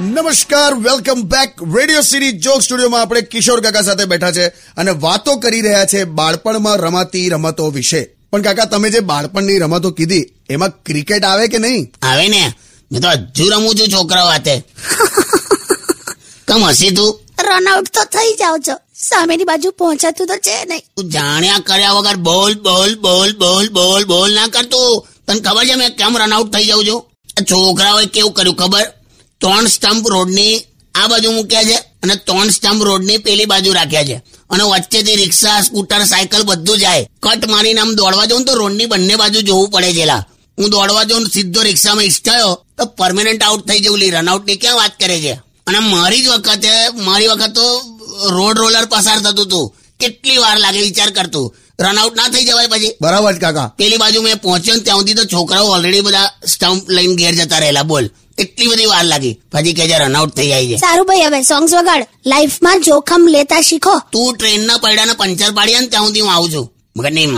નમસ્કાર welcome back Radio City joke સ્ટુડિયોમાં આપણે કિશોર કાકા સાથે બેઠા છે અને વાતો કરી રહ્યા છે બાળપણમાં રમાતી રમતો વિશે. પણ કાકા તમે જે બાળપણની રમતો કીધી એમાં ક્રિકેટ આવે કે નહીં? આવે ને. મેં તો હજુ રમું છું છોકરાઓ વાતે કમ હસી તું. રનઆઉટ તો થઈ જાવ છો. સામેની બાજુ પહોંચાતું તો છે નહીં. તું જાણ્યા કર્યા વગર બોલ બોલ બોલ બોલ બોલ બોલ ના કરતું તને ખબર છે મેં કેમ રનઆઉટ થઈ જાઉં છું? છોકરાઓએ કેવું કર્યું ખબર? ત્રણ સ્ટમ્પ રોડની આ બાજુ મૂક્યા છે અને ત્રણ સ્ટમ્પ રોડની પેલી બાજુ રાખ્યા છે. અને વચ્ચેથી રિક્ષા, સ્કૂટર, સાયકલ બધું જાય. કટ મારીને આમ દોડવા જાઉં તો રોડની બંને બાજુ જોવું પડે છેલા હું દોડવા જાઉં સીધો રિક્ષામાં ઈચ્છાયો તો પરમેનન્ટ આઉટ થઈ જવું. લી રનઆઉટની ક્યાં વાત કરે છે? અને મારી જ વખતે મારી વખત તો રોડ રોલર પસાર થતું હતું કેટલી વાર લાગે વિચાર કરતું. રનઆઉટ ના થઈ જવાય પછી. બરાબર કાકા. પેલી બાજુ મેં પહોંચ્યો ને ત્યાં સુધી તો છોકરાઓ ઓલરેડી બધા સ્ટમ્પ લઈને ઘેર જતા રહેલા બોલ. એટલી બધી વાર લાગી. પછી કે રનઆઉટ થઈ જાય છે. સારું ભાઈ હવે સોંગ્સ વગાડ. લાઈફમાં જોખમ લેતા શીખો. તું ટ્રેન ના પડ્યા પંચર પાડ્યા ને ત્યાં સુધી હું આવું છું. મગર નહીં